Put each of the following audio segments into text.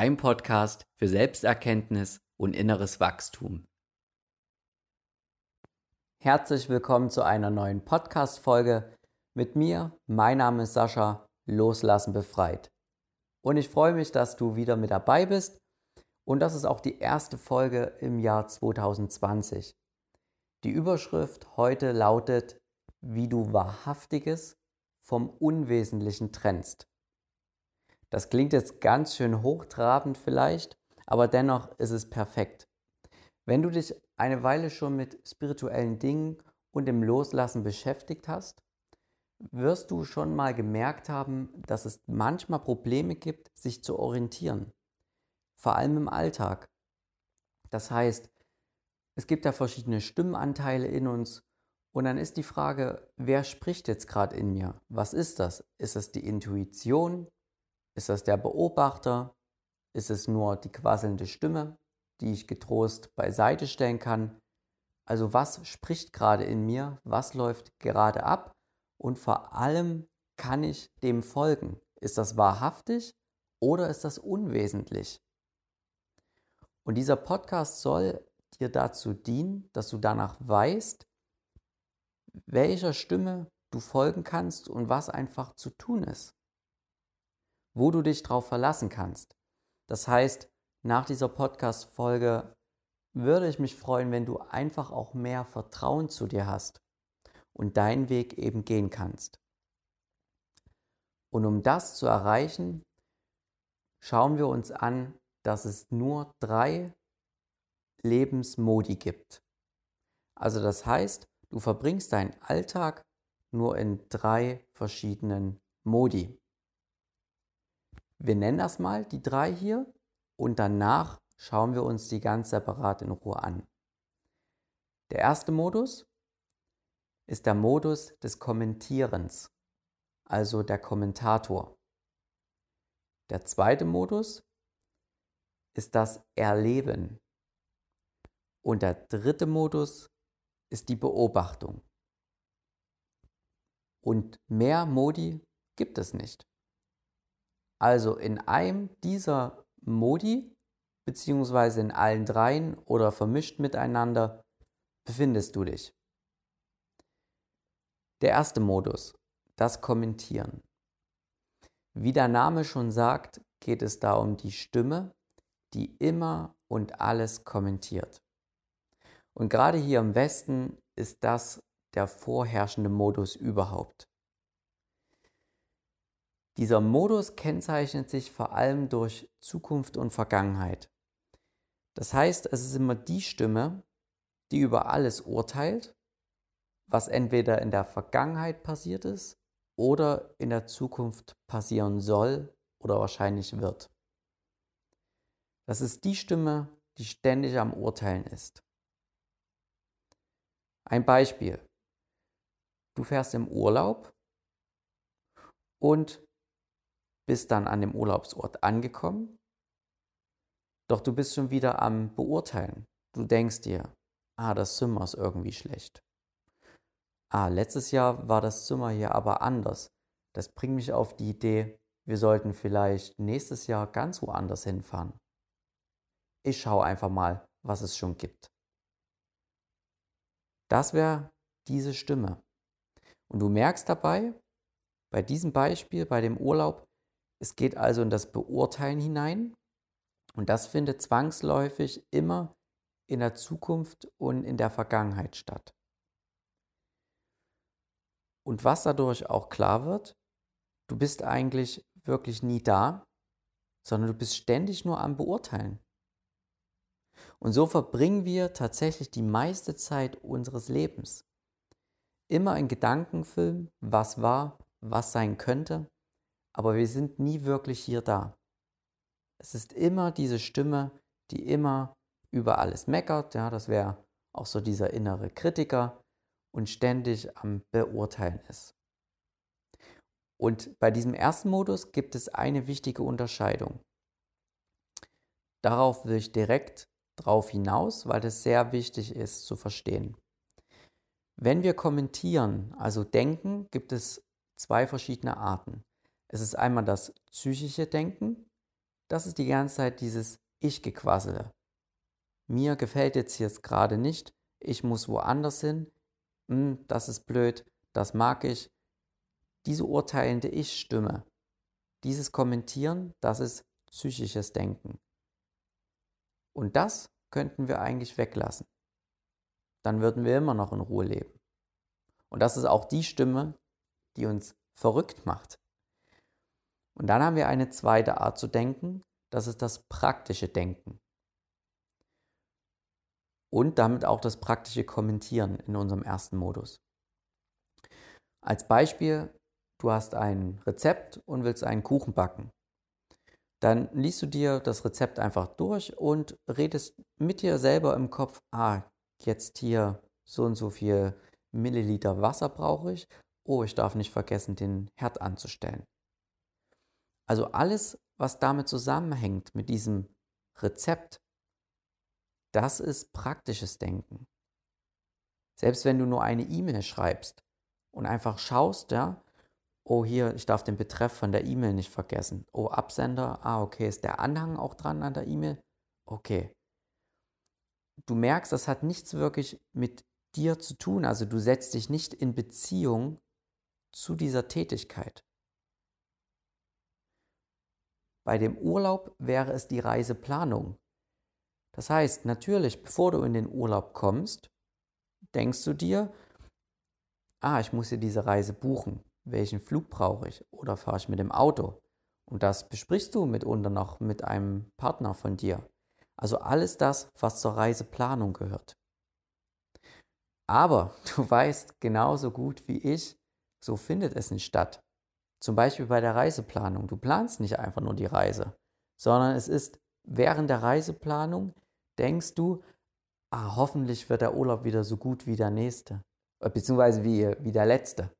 dein Podcast für Selbsterkenntnis und inneres Wachstum. Herzlich willkommen zu einer neuen Podcast-Folge mit mir. Mein Name ist Sascha, Loslassen befreit. Und ich freue mich, dass du wieder mit dabei bist. Und das ist auch die erste Folge im Jahr 2020. Die Überschrift heute lautet, wie du Wahrhaftiges vom Unwesentlichen trennst. Das klingt jetzt ganz schön hochtrabend vielleicht, aber dennoch ist es perfekt. Wenn du dich eine Weile schon mit spirituellen Dingen und dem Loslassen beschäftigt hast, wirst du schon mal gemerkt haben, dass es manchmal Probleme gibt, sich zu orientieren. Vor allem im Alltag. Das heißt, es gibt ja verschiedene Stimmenanteile in uns und dann ist die Frage, wer spricht jetzt gerade in mir? Was ist das? Ist es die Intuition? Ist das der Beobachter? Ist es nur die quasselnde Stimme, die ich getrost beiseite stellen kann? Also was spricht gerade in mir? Was läuft gerade ab? Und vor allem kann ich dem folgen? Ist das wahrhaftig oder ist das unwesentlich? Und dieser Podcast soll dir dazu dienen, dass du danach weißt, welcher Stimme du folgen kannst und was einfach zu tun ist wo du dich drauf verlassen kannst. Das heißt, nach dieser Podcast-Folge würde ich mich freuen, wenn du einfach auch mehr Vertrauen zu dir hast und deinen Weg eben gehen kannst. Und um das zu erreichen, schauen wir uns an, dass es nur drei Lebensmodi gibt. Also das heißt, du verbringst deinen Alltag nur in drei verschiedenen Modi. Wir nennen das mal die drei hier und danach schauen wir uns die ganz separat in Ruhe an. Der erste Modus ist der Modus des Kommentierens, also der Kommentator. Der zweite Modus ist das Erleben. Und der dritte Modus ist die Beobachtung. Und mehr Modi gibt es nicht. Also in einem dieser Modi, beziehungsweise in allen dreien oder vermischt miteinander, befindest du dich. Der erste Modus, das Kommentieren. Wie der Name schon sagt, geht es da um die Stimme, die immer und alles kommentiert. Und gerade hier im Westen ist das der vorherrschende Modus überhaupt. Dieser Modus kennzeichnet sich vor allem durch Zukunft und Vergangenheit. Das heißt, es ist immer die Stimme, die über alles urteilt, was entweder in der Vergangenheit passiert ist oder in der Zukunft passieren soll oder wahrscheinlich wird. Das ist die Stimme, die ständig am Urteilen ist. Ein Beispiel. Du fährst im Urlaub und bist dann an dem Urlaubsort angekommen, doch du bist schon wieder am Beurteilen. Du denkst dir, ah, das Zimmer ist irgendwie schlecht. Ah, letztes Jahr war das Zimmer hier aber anders. Das bringt mich auf die Idee, wir sollten vielleicht nächstes Jahr ganz woanders hinfahren. Ich schaue einfach mal, was es schon gibt. Das wäre diese Stimme. Und du merkst dabei, bei diesem Beispiel, bei dem Urlaub, es geht also in das Beurteilen hinein und das findet zwangsläufig immer in der Zukunft und in der Vergangenheit statt. Und was dadurch auch klar wird, du bist eigentlich wirklich nie da, sondern du bist ständig nur am Beurteilen. Und so verbringen wir tatsächlich die meiste Zeit unseres Lebens. Immer in Gedankenfilm, was war, was sein könnte aber wir sind nie wirklich hier da. Es ist immer diese Stimme, die immer über alles meckert, ja, das wäre auch so dieser innere Kritiker und ständig am Beurteilen ist. Und bei diesem ersten Modus gibt es eine wichtige Unterscheidung. Darauf will ich direkt drauf hinaus, weil es sehr wichtig ist zu verstehen. Wenn wir kommentieren, also denken, gibt es zwei verschiedene Arten. Es ist einmal das psychische Denken, das ist die ganze Zeit dieses Ich-Gequassele. Mir gefällt jetzt jetzt gerade nicht, ich muss woanders hin, hm, das ist blöd, das mag ich. Diese urteilende Ich-Stimme, dieses Kommentieren, das ist psychisches Denken. Und das könnten wir eigentlich weglassen. Dann würden wir immer noch in Ruhe leben. Und das ist auch die Stimme, die uns verrückt macht. Und dann haben wir eine zweite Art zu denken, das ist das praktische Denken. Und damit auch das praktische Kommentieren in unserem ersten Modus. Als Beispiel, du hast ein Rezept und willst einen Kuchen backen. Dann liest du dir das Rezept einfach durch und redest mit dir selber im Kopf, ah, jetzt hier so und so viel Milliliter Wasser brauche ich. Oh, ich darf nicht vergessen, den Herd anzustellen. Also alles, was damit zusammenhängt mit diesem Rezept, das ist praktisches Denken. Selbst wenn du nur eine E-Mail schreibst und einfach schaust, ja, oh hier, ich darf den Betreff von der E-Mail nicht vergessen. Oh, Absender, ah, okay, ist der Anhang auch dran an der E-Mail? Okay. Du merkst, das hat nichts wirklich mit dir zu tun. Also du setzt dich nicht in Beziehung zu dieser Tätigkeit. Bei dem Urlaub wäre es die Reiseplanung. Das heißt, natürlich, bevor du in den Urlaub kommst, denkst du dir, ah, ich muss hier diese Reise buchen. Welchen Flug brauche ich? Oder fahre ich mit dem Auto? Und das besprichst du mitunter noch mit einem Partner von dir. Also alles das, was zur Reiseplanung gehört. Aber du weißt genauso gut wie ich, so findet es nicht statt. Zum Beispiel bei der Reiseplanung. Du planst nicht einfach nur die Reise, sondern es ist während der Reiseplanung, denkst du, ah, hoffentlich wird der Urlaub wieder so gut wie der nächste, äh, beziehungsweise wie, wie der letzte.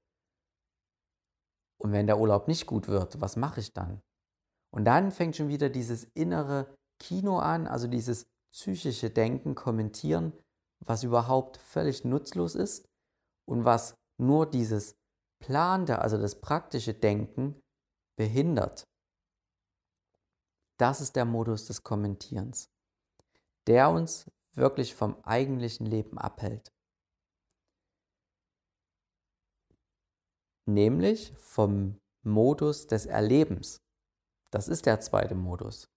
Und wenn der Urlaub nicht gut wird, was mache ich dann? Und dann fängt schon wieder dieses innere Kino an, also dieses psychische Denken, Kommentieren, was überhaupt völlig nutzlos ist und was nur dieses Plante, also das praktische Denken, behindert. Das ist der Modus des Kommentierens, der uns wirklich vom eigentlichen Leben abhält. Nämlich vom Modus des Erlebens. Das ist der zweite Modus.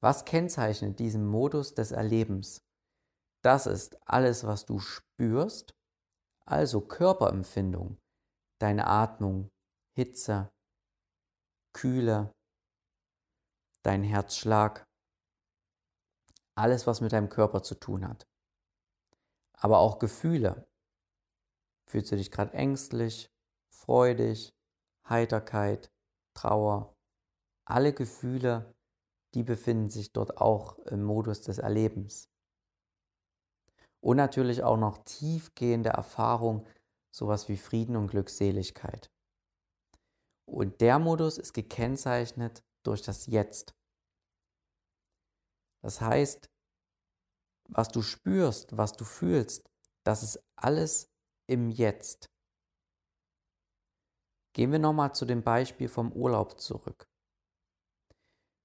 Was kennzeichnet diesen Modus des Erlebens? Das ist alles, was du spürst, also Körperempfindung, deine Atmung, Hitze, Kühle, dein Herzschlag, alles, was mit deinem Körper zu tun hat. Aber auch Gefühle. Fühlst du dich gerade ängstlich, freudig, Heiterkeit, Trauer? Alle Gefühle, die befinden sich dort auch im Modus des Erlebens. Und natürlich auch noch tiefgehende Erfahrung sowas wie Frieden und Glückseligkeit. Und der Modus ist gekennzeichnet durch das Jetzt. Das heißt, was du spürst, was du fühlst, das ist alles im Jetzt. Gehen wir nochmal zu dem Beispiel vom Urlaub zurück.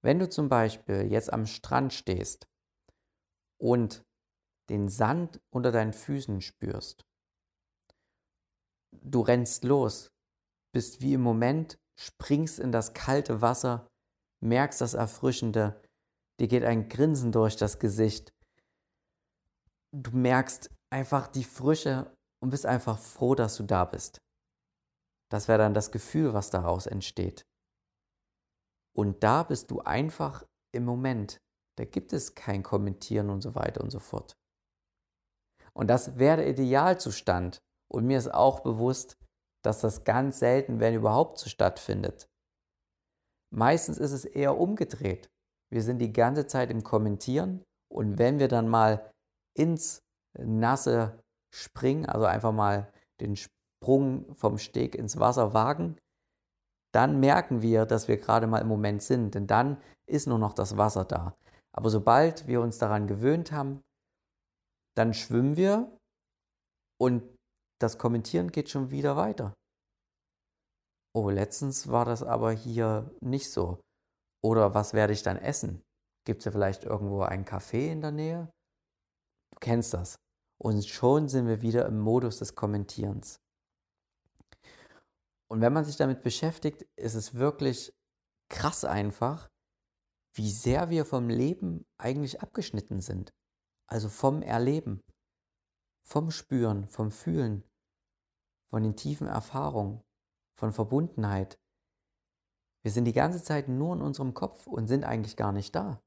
Wenn du zum Beispiel jetzt am Strand stehst und den Sand unter deinen Füßen spürst, du rennst los, bist wie im Moment, springst in das kalte Wasser, merkst das Erfrischende, dir geht ein Grinsen durch das Gesicht. Du merkst einfach die Frische und bist einfach froh, dass du da bist. Das wäre dann das Gefühl, was daraus entsteht. Und da bist du einfach im Moment. Da gibt es kein Kommentieren und so weiter und so fort. Und das wäre der Idealzustand. Und mir ist auch bewusst, dass das ganz selten, wenn überhaupt, so stattfindet. Meistens ist es eher umgedreht. Wir sind die ganze Zeit im Kommentieren und wenn wir dann mal ins Nasse springen, also einfach mal den Sprung vom Steg ins Wasser wagen, dann merken wir, dass wir gerade mal im Moment sind, denn dann ist nur noch das Wasser da. Aber sobald wir uns daran gewöhnt haben, dann schwimmen wir und das Kommentieren geht schon wieder weiter. Oh, letztens war das aber hier nicht so. Oder was werde ich dann essen? Gibt es ja vielleicht irgendwo ein Café in der Nähe? Du kennst das. Und schon sind wir wieder im Modus des Kommentierens. Und wenn man sich damit beschäftigt, ist es wirklich krass einfach, wie sehr wir vom Leben eigentlich abgeschnitten sind. Also vom Erleben, vom Spüren, vom Fühlen, von den tiefen Erfahrungen, von Verbundenheit. Wir sind die ganze Zeit nur in unserem Kopf und sind eigentlich gar nicht da.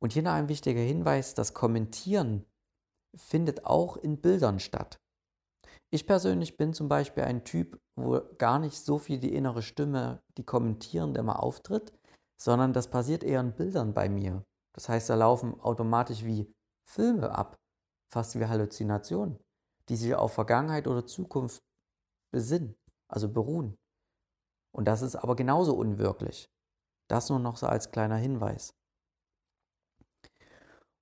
Und hier noch ein wichtiger Hinweis, das Kommentieren findet auch in Bildern statt. Ich persönlich bin zum Beispiel ein Typ, wo gar nicht so viel die innere Stimme, die kommentierende immer auftritt, sondern das passiert eher in Bildern bei mir. Das heißt, da laufen automatisch wie Filme ab, fast wie Halluzinationen, die sich auf Vergangenheit oder Zukunft besinnen, also beruhen. Und das ist aber genauso unwirklich. Das nur noch so als kleiner Hinweis.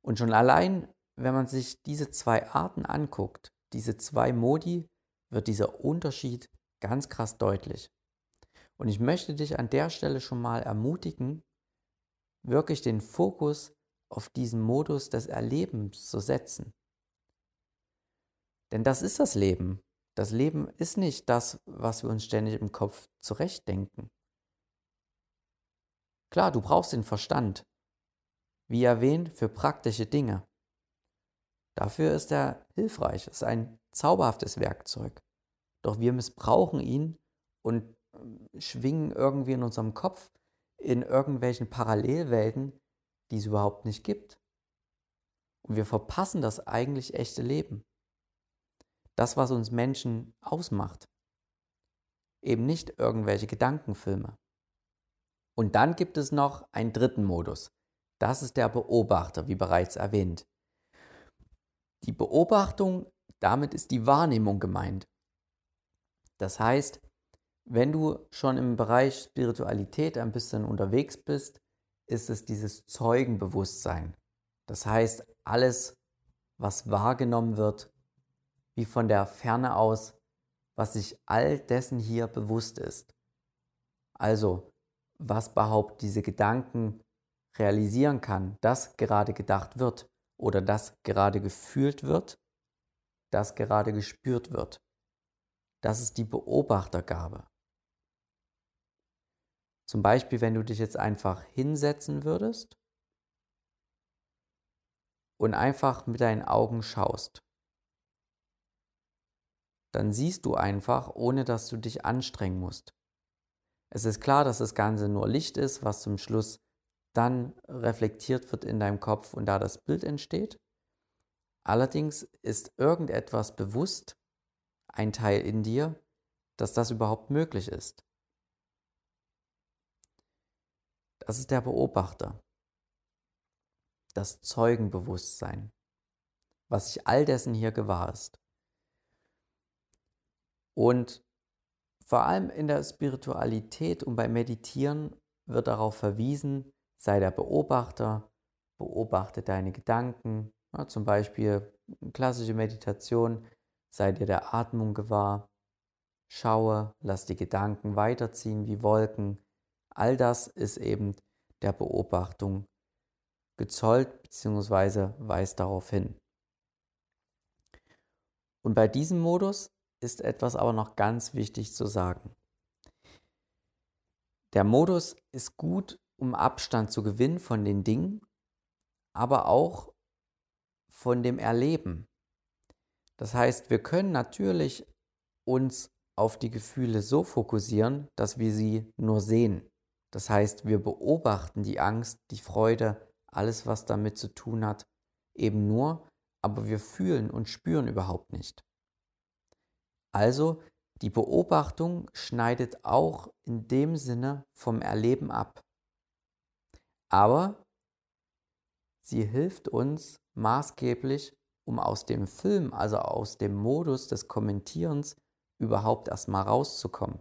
Und schon allein, wenn man sich diese zwei Arten anguckt, diese zwei Modi, wird dieser Unterschied ganz krass deutlich. Und ich möchte dich an der Stelle schon mal ermutigen, wirklich den Fokus auf diesen Modus des Erlebens zu setzen. Denn das ist das Leben. Das Leben ist nicht das, was wir uns ständig im Kopf zurechtdenken. Klar, du brauchst den Verstand, wie erwähnt, für praktische Dinge. Dafür ist er hilfreich, ist ein zauberhaftes Werkzeug. Doch wir missbrauchen ihn und schwingen irgendwie in unserem Kopf in irgendwelchen Parallelwelten, die es überhaupt nicht gibt. Und wir verpassen das eigentlich echte Leben. Das, was uns Menschen ausmacht. Eben nicht irgendwelche Gedankenfilme. Und dann gibt es noch einen dritten Modus, das ist der Beobachter, wie bereits erwähnt. Die Beobachtung, damit ist die Wahrnehmung gemeint. Das heißt, wenn du schon im Bereich Spiritualität ein bisschen unterwegs bist, ist es dieses Zeugenbewusstsein. Das heißt, alles, was wahrgenommen wird, wie von der Ferne aus, was sich all dessen hier bewusst ist. Also, was behauptet diese Gedanken realisieren kann, dass gerade gedacht wird oder dass gerade gefühlt wird, dass gerade gespürt wird. Das ist die Beobachtergabe. Zum Beispiel, wenn du dich jetzt einfach hinsetzen würdest und einfach mit deinen Augen schaust, dann siehst du einfach, ohne dass du dich anstrengen musst. Es ist klar, dass das Ganze nur Licht ist, was zum Schluss dann reflektiert wird in deinem Kopf und da das Bild entsteht. Allerdings ist irgendetwas bewusst, ein Teil in dir, dass das überhaupt möglich ist. Das ist der Beobachter, das Zeugenbewusstsein, was sich all dessen hier gewahr ist. Und vor allem in der Spiritualität und beim Meditieren wird darauf verwiesen, Sei der Beobachter, beobachte deine Gedanken, ja, zum Beispiel klassische Meditation, sei dir der Atmung gewahr, schaue, lass die Gedanken weiterziehen wie Wolken. All das ist eben der Beobachtung gezollt bzw. weist darauf hin. Und bei diesem Modus ist etwas aber noch ganz wichtig zu sagen. Der Modus ist gut um Abstand zu gewinnen von den Dingen, aber auch von dem Erleben. Das heißt, wir können natürlich uns auf die Gefühle so fokussieren, dass wir sie nur sehen. Das heißt, wir beobachten die Angst, die Freude, alles, was damit zu tun hat, eben nur, aber wir fühlen und spüren überhaupt nicht. Also, die Beobachtung schneidet auch in dem Sinne vom Erleben ab aber sie hilft uns maßgeblich, um aus dem Film, also aus dem Modus des Kommentierens, überhaupt erstmal rauszukommen.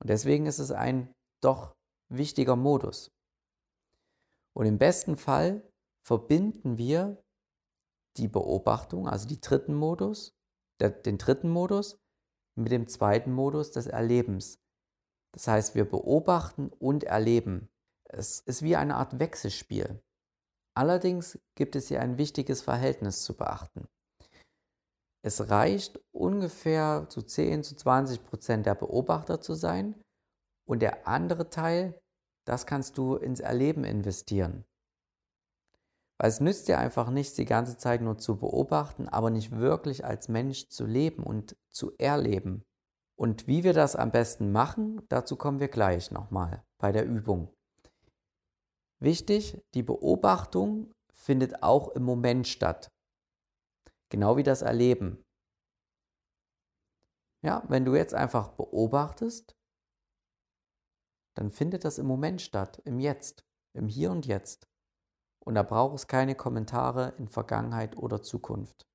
Und deswegen ist es ein doch wichtiger Modus. Und im besten Fall verbinden wir die Beobachtung, also die dritten Modus, der, den dritten Modus mit dem zweiten Modus des Erlebens. Das heißt, wir beobachten und erleben. Es ist wie eine Art Wechselspiel. Allerdings gibt es hier ein wichtiges Verhältnis zu beachten. Es reicht ungefähr zu 10 zu 20 Prozent der Beobachter zu sein und der andere Teil, das kannst du ins Erleben investieren. Weil es nützt dir einfach nichts, die ganze Zeit nur zu beobachten, aber nicht wirklich als Mensch zu leben und zu erleben. Und wie wir das am besten machen, dazu kommen wir gleich nochmal bei der Übung. Wichtig, die Beobachtung findet auch im Moment statt. Genau wie das Erleben. Ja, wenn du jetzt einfach beobachtest, dann findet das im Moment statt, im Jetzt, im Hier und Jetzt. Und da braucht es keine Kommentare in Vergangenheit oder Zukunft.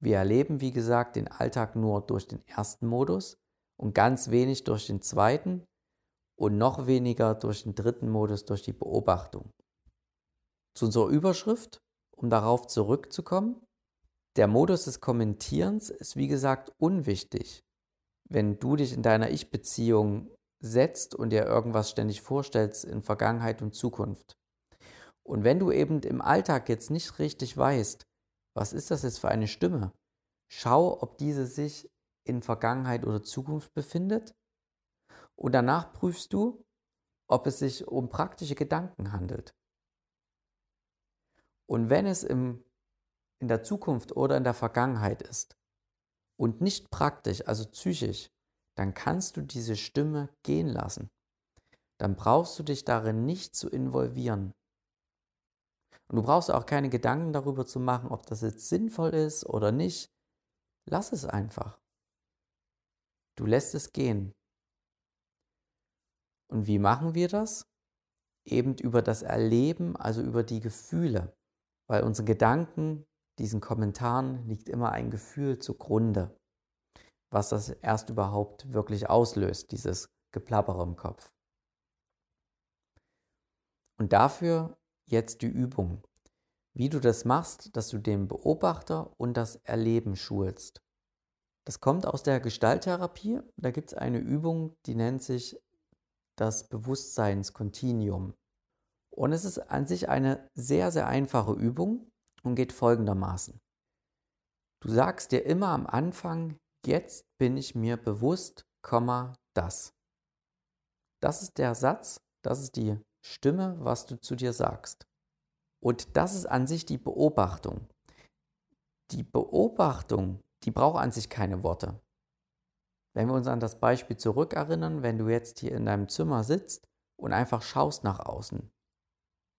Wir erleben, wie gesagt, den Alltag nur durch den ersten Modus und ganz wenig durch den zweiten und noch weniger durch den dritten Modus, durch die Beobachtung. Zu unserer Überschrift, um darauf zurückzukommen. Der Modus des Kommentierens ist wie gesagt unwichtig. Wenn du dich in deiner Ich-Beziehung setzt und dir irgendwas ständig vorstellst in Vergangenheit und Zukunft. Und wenn du eben im Alltag jetzt nicht richtig weißt, was ist das jetzt für eine Stimme, schau, ob diese sich in Vergangenheit oder Zukunft befindet und danach prüfst du, ob es sich um praktische Gedanken handelt. Und wenn es im, in der Zukunft oder in der Vergangenheit ist und nicht praktisch, also psychisch, dann kannst du diese Stimme gehen lassen. Dann brauchst du dich darin nicht zu involvieren. Und du brauchst auch keine Gedanken darüber zu machen, ob das jetzt sinnvoll ist oder nicht. Lass es einfach. Du lässt es gehen. Und wie machen wir das? Eben über das Erleben, also über die Gefühle. Weil unseren Gedanken, diesen Kommentaren liegt immer ein Gefühl zugrunde, was das erst überhaupt wirklich auslöst, dieses Geplappere im Kopf. Und dafür jetzt die Übung. Wie du das machst, dass du den Beobachter und das Erleben schulst. Das kommt aus der Gestalttherapie. Da gibt es eine Übung, die nennt sich das Bewusstseinskontinuum. Und es ist an sich eine sehr, sehr einfache Übung und geht folgendermaßen. Du sagst dir immer am Anfang, jetzt bin ich mir bewusst, das. Das ist der Satz, das ist die Stimme, was du zu dir sagst. Und das ist an sich die Beobachtung. Die Beobachtung, die braucht an sich keine Worte. Wenn wir uns an das Beispiel zurückerinnern, wenn du jetzt hier in deinem Zimmer sitzt und einfach schaust nach außen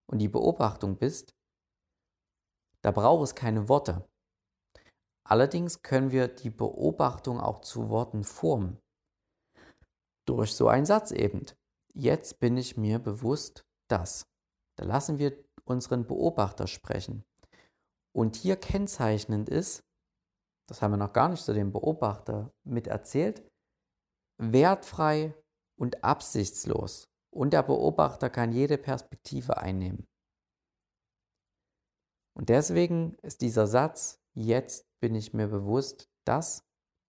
und die Beobachtung bist, da braucht es keine Worte. Allerdings können wir die Beobachtung auch zu Worten formen. Durch so einen Satz eben. Jetzt bin ich mir bewusst, dass. Da lassen wir unseren Beobachter sprechen. Und hier kennzeichnend ist, das haben wir noch gar nicht zu dem Beobachter mit erzählt, wertfrei und absichtslos. Und der Beobachter kann jede Perspektive einnehmen. Und deswegen ist dieser Satz, jetzt bin ich mir bewusst, dass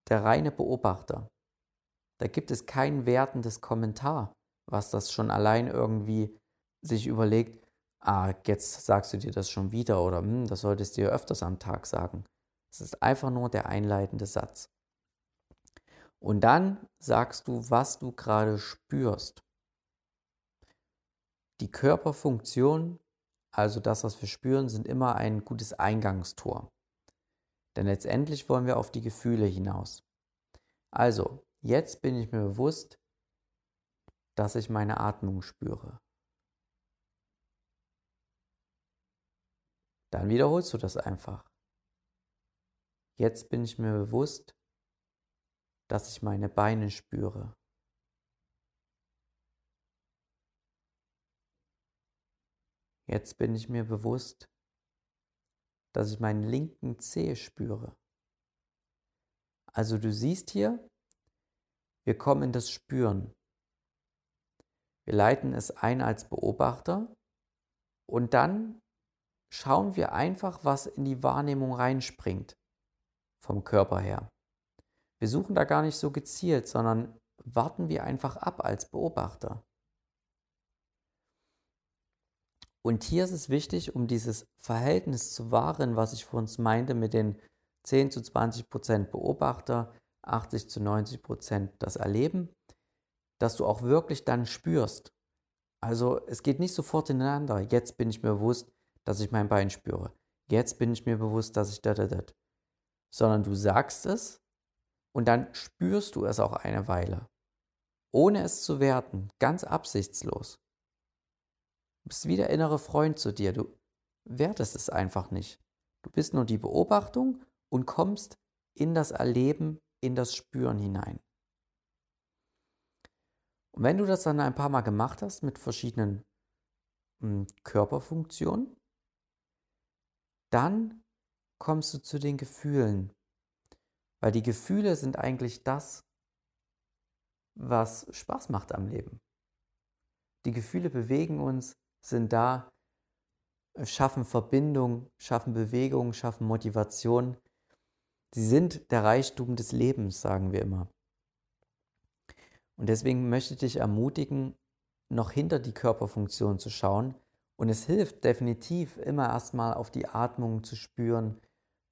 der reine Beobachter. Da gibt es kein wertendes Kommentar was das schon allein irgendwie sich überlegt, ah, jetzt sagst du dir das schon wieder oder hm, das solltest du dir öfters am Tag sagen. Es ist einfach nur der einleitende Satz. Und dann sagst du, was du gerade spürst. Die Körperfunktionen, also das, was wir spüren, sind immer ein gutes Eingangstor. Denn letztendlich wollen wir auf die Gefühle hinaus. Also, jetzt bin ich mir bewusst, dass ich meine Atmung spüre. Dann wiederholst du das einfach. Jetzt bin ich mir bewusst, dass ich meine Beine spüre. Jetzt bin ich mir bewusst, dass ich meinen linken Zeh spüre. Also du siehst hier, wir kommen in das Spüren. Wir leiten es ein als Beobachter und dann schauen wir einfach, was in die Wahrnehmung reinspringt vom Körper her. Wir suchen da gar nicht so gezielt, sondern warten wir einfach ab als Beobachter. Und hier ist es wichtig, um dieses Verhältnis zu wahren, was ich vorhin meinte mit den 10 zu 20 Prozent Beobachter, 80 zu 90 Prozent das Erleben, dass du auch wirklich dann spürst. Also es geht nicht sofort ineinander. Jetzt bin ich mir bewusst, dass ich mein Bein spüre. Jetzt bin ich mir bewusst, dass ich da, da, da. Sondern du sagst es und dann spürst du es auch eine Weile. Ohne es zu werten, ganz absichtslos. Du bist wie der innere Freund zu dir. Du wertest es einfach nicht. Du bist nur die Beobachtung und kommst in das Erleben, in das Spüren hinein. Und wenn du das dann ein paar Mal gemacht hast mit verschiedenen hm, Körperfunktionen, dann kommst du zu den Gefühlen. Weil die Gefühle sind eigentlich das, was Spaß macht am Leben. Die Gefühle bewegen uns, sind da, schaffen Verbindung, schaffen Bewegung, schaffen Motivation. Sie sind der Reichtum des Lebens, sagen wir immer. Und deswegen möchte ich dich ermutigen, noch hinter die Körperfunktion zu schauen. Und es hilft definitiv immer erstmal auf die Atmung zu spüren,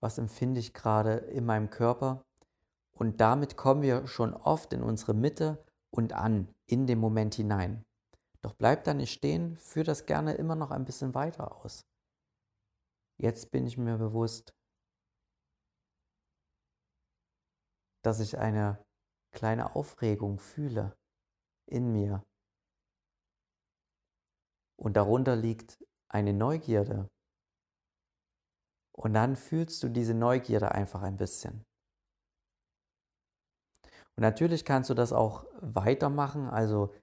was empfinde ich gerade in meinem Körper. Und damit kommen wir schon oft in unsere Mitte und an, in den Moment hinein. Doch bleib da nicht stehen, führ das gerne immer noch ein bisschen weiter aus. Jetzt bin ich mir bewusst, dass ich eine kleine Aufregung fühle in mir. Und darunter liegt eine Neugierde. Und dann fühlst du diese Neugierde einfach ein bisschen. Und natürlich kannst du das auch weitermachen. Also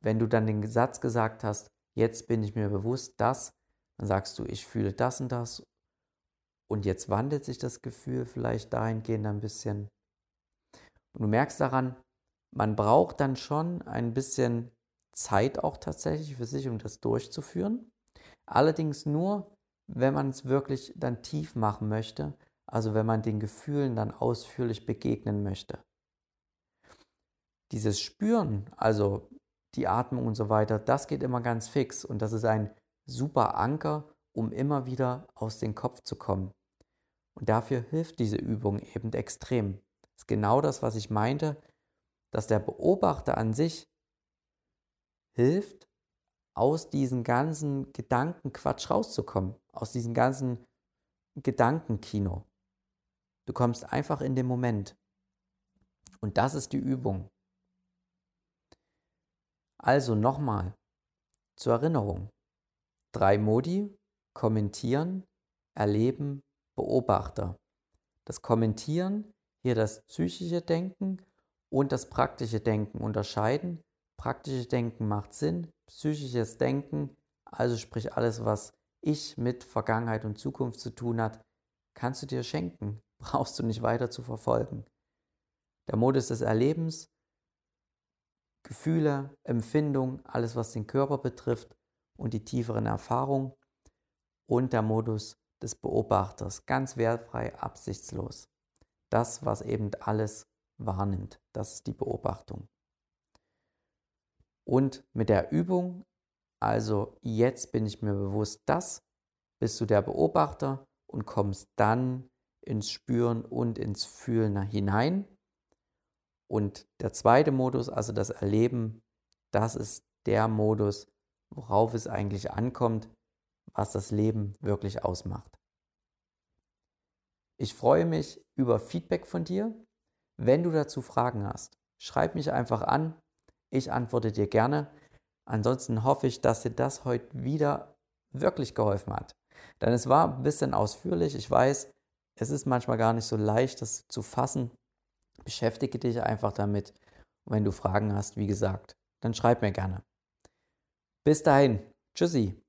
wenn du dann den Satz gesagt hast, jetzt bin ich mir bewusst, dass, dann sagst du, ich fühle das und das. Und jetzt wandelt sich das Gefühl vielleicht dahingehend ein bisschen. Und du merkst daran, man braucht dann schon ein bisschen Zeit auch tatsächlich für sich, um das durchzuführen. Allerdings nur, wenn man es wirklich dann tief machen möchte, also wenn man den Gefühlen dann ausführlich begegnen möchte. Dieses Spüren, also die Atmung und so weiter, das geht immer ganz fix und das ist ein super Anker, um immer wieder aus dem Kopf zu kommen. Und dafür hilft diese Übung eben extrem. Das ist genau das, was ich meinte, dass der Beobachter an sich hilft, aus diesem ganzen Gedankenquatsch rauszukommen, aus diesem ganzen Gedankenkino. Du kommst einfach in den Moment. Und das ist die Übung. Also nochmal zur Erinnerung. Drei Modi, kommentieren, erleben, Beobachter. Das Kommentieren hier das psychische Denken und das praktische Denken unterscheiden. Praktisches Denken macht Sinn, psychisches Denken, also sprich alles, was ich mit Vergangenheit und Zukunft zu tun hat, kannst du dir schenken, brauchst du nicht weiter zu verfolgen. Der Modus des Erlebens, Gefühle, Empfindung, alles was den Körper betrifft und die tieferen Erfahrungen und der Modus des Beobachters, ganz wertfrei, absichtslos das, was eben alles wahrnimmt. Das ist die Beobachtung. Und mit der Übung, also jetzt bin ich mir bewusst, das, bist du der Beobachter und kommst dann ins Spüren und ins Fühlen hinein. Und der zweite Modus, also das Erleben, das ist der Modus, worauf es eigentlich ankommt, was das Leben wirklich ausmacht. Ich freue mich über Feedback von dir. Wenn du dazu Fragen hast, schreib mich einfach an. Ich antworte dir gerne. Ansonsten hoffe ich, dass dir das heute wieder wirklich geholfen hat. Denn es war ein bisschen ausführlich. Ich weiß, es ist manchmal gar nicht so leicht, das zu fassen. Beschäftige dich einfach damit. Wenn du Fragen hast, wie gesagt, dann schreib mir gerne. Bis dahin. Tschüssi.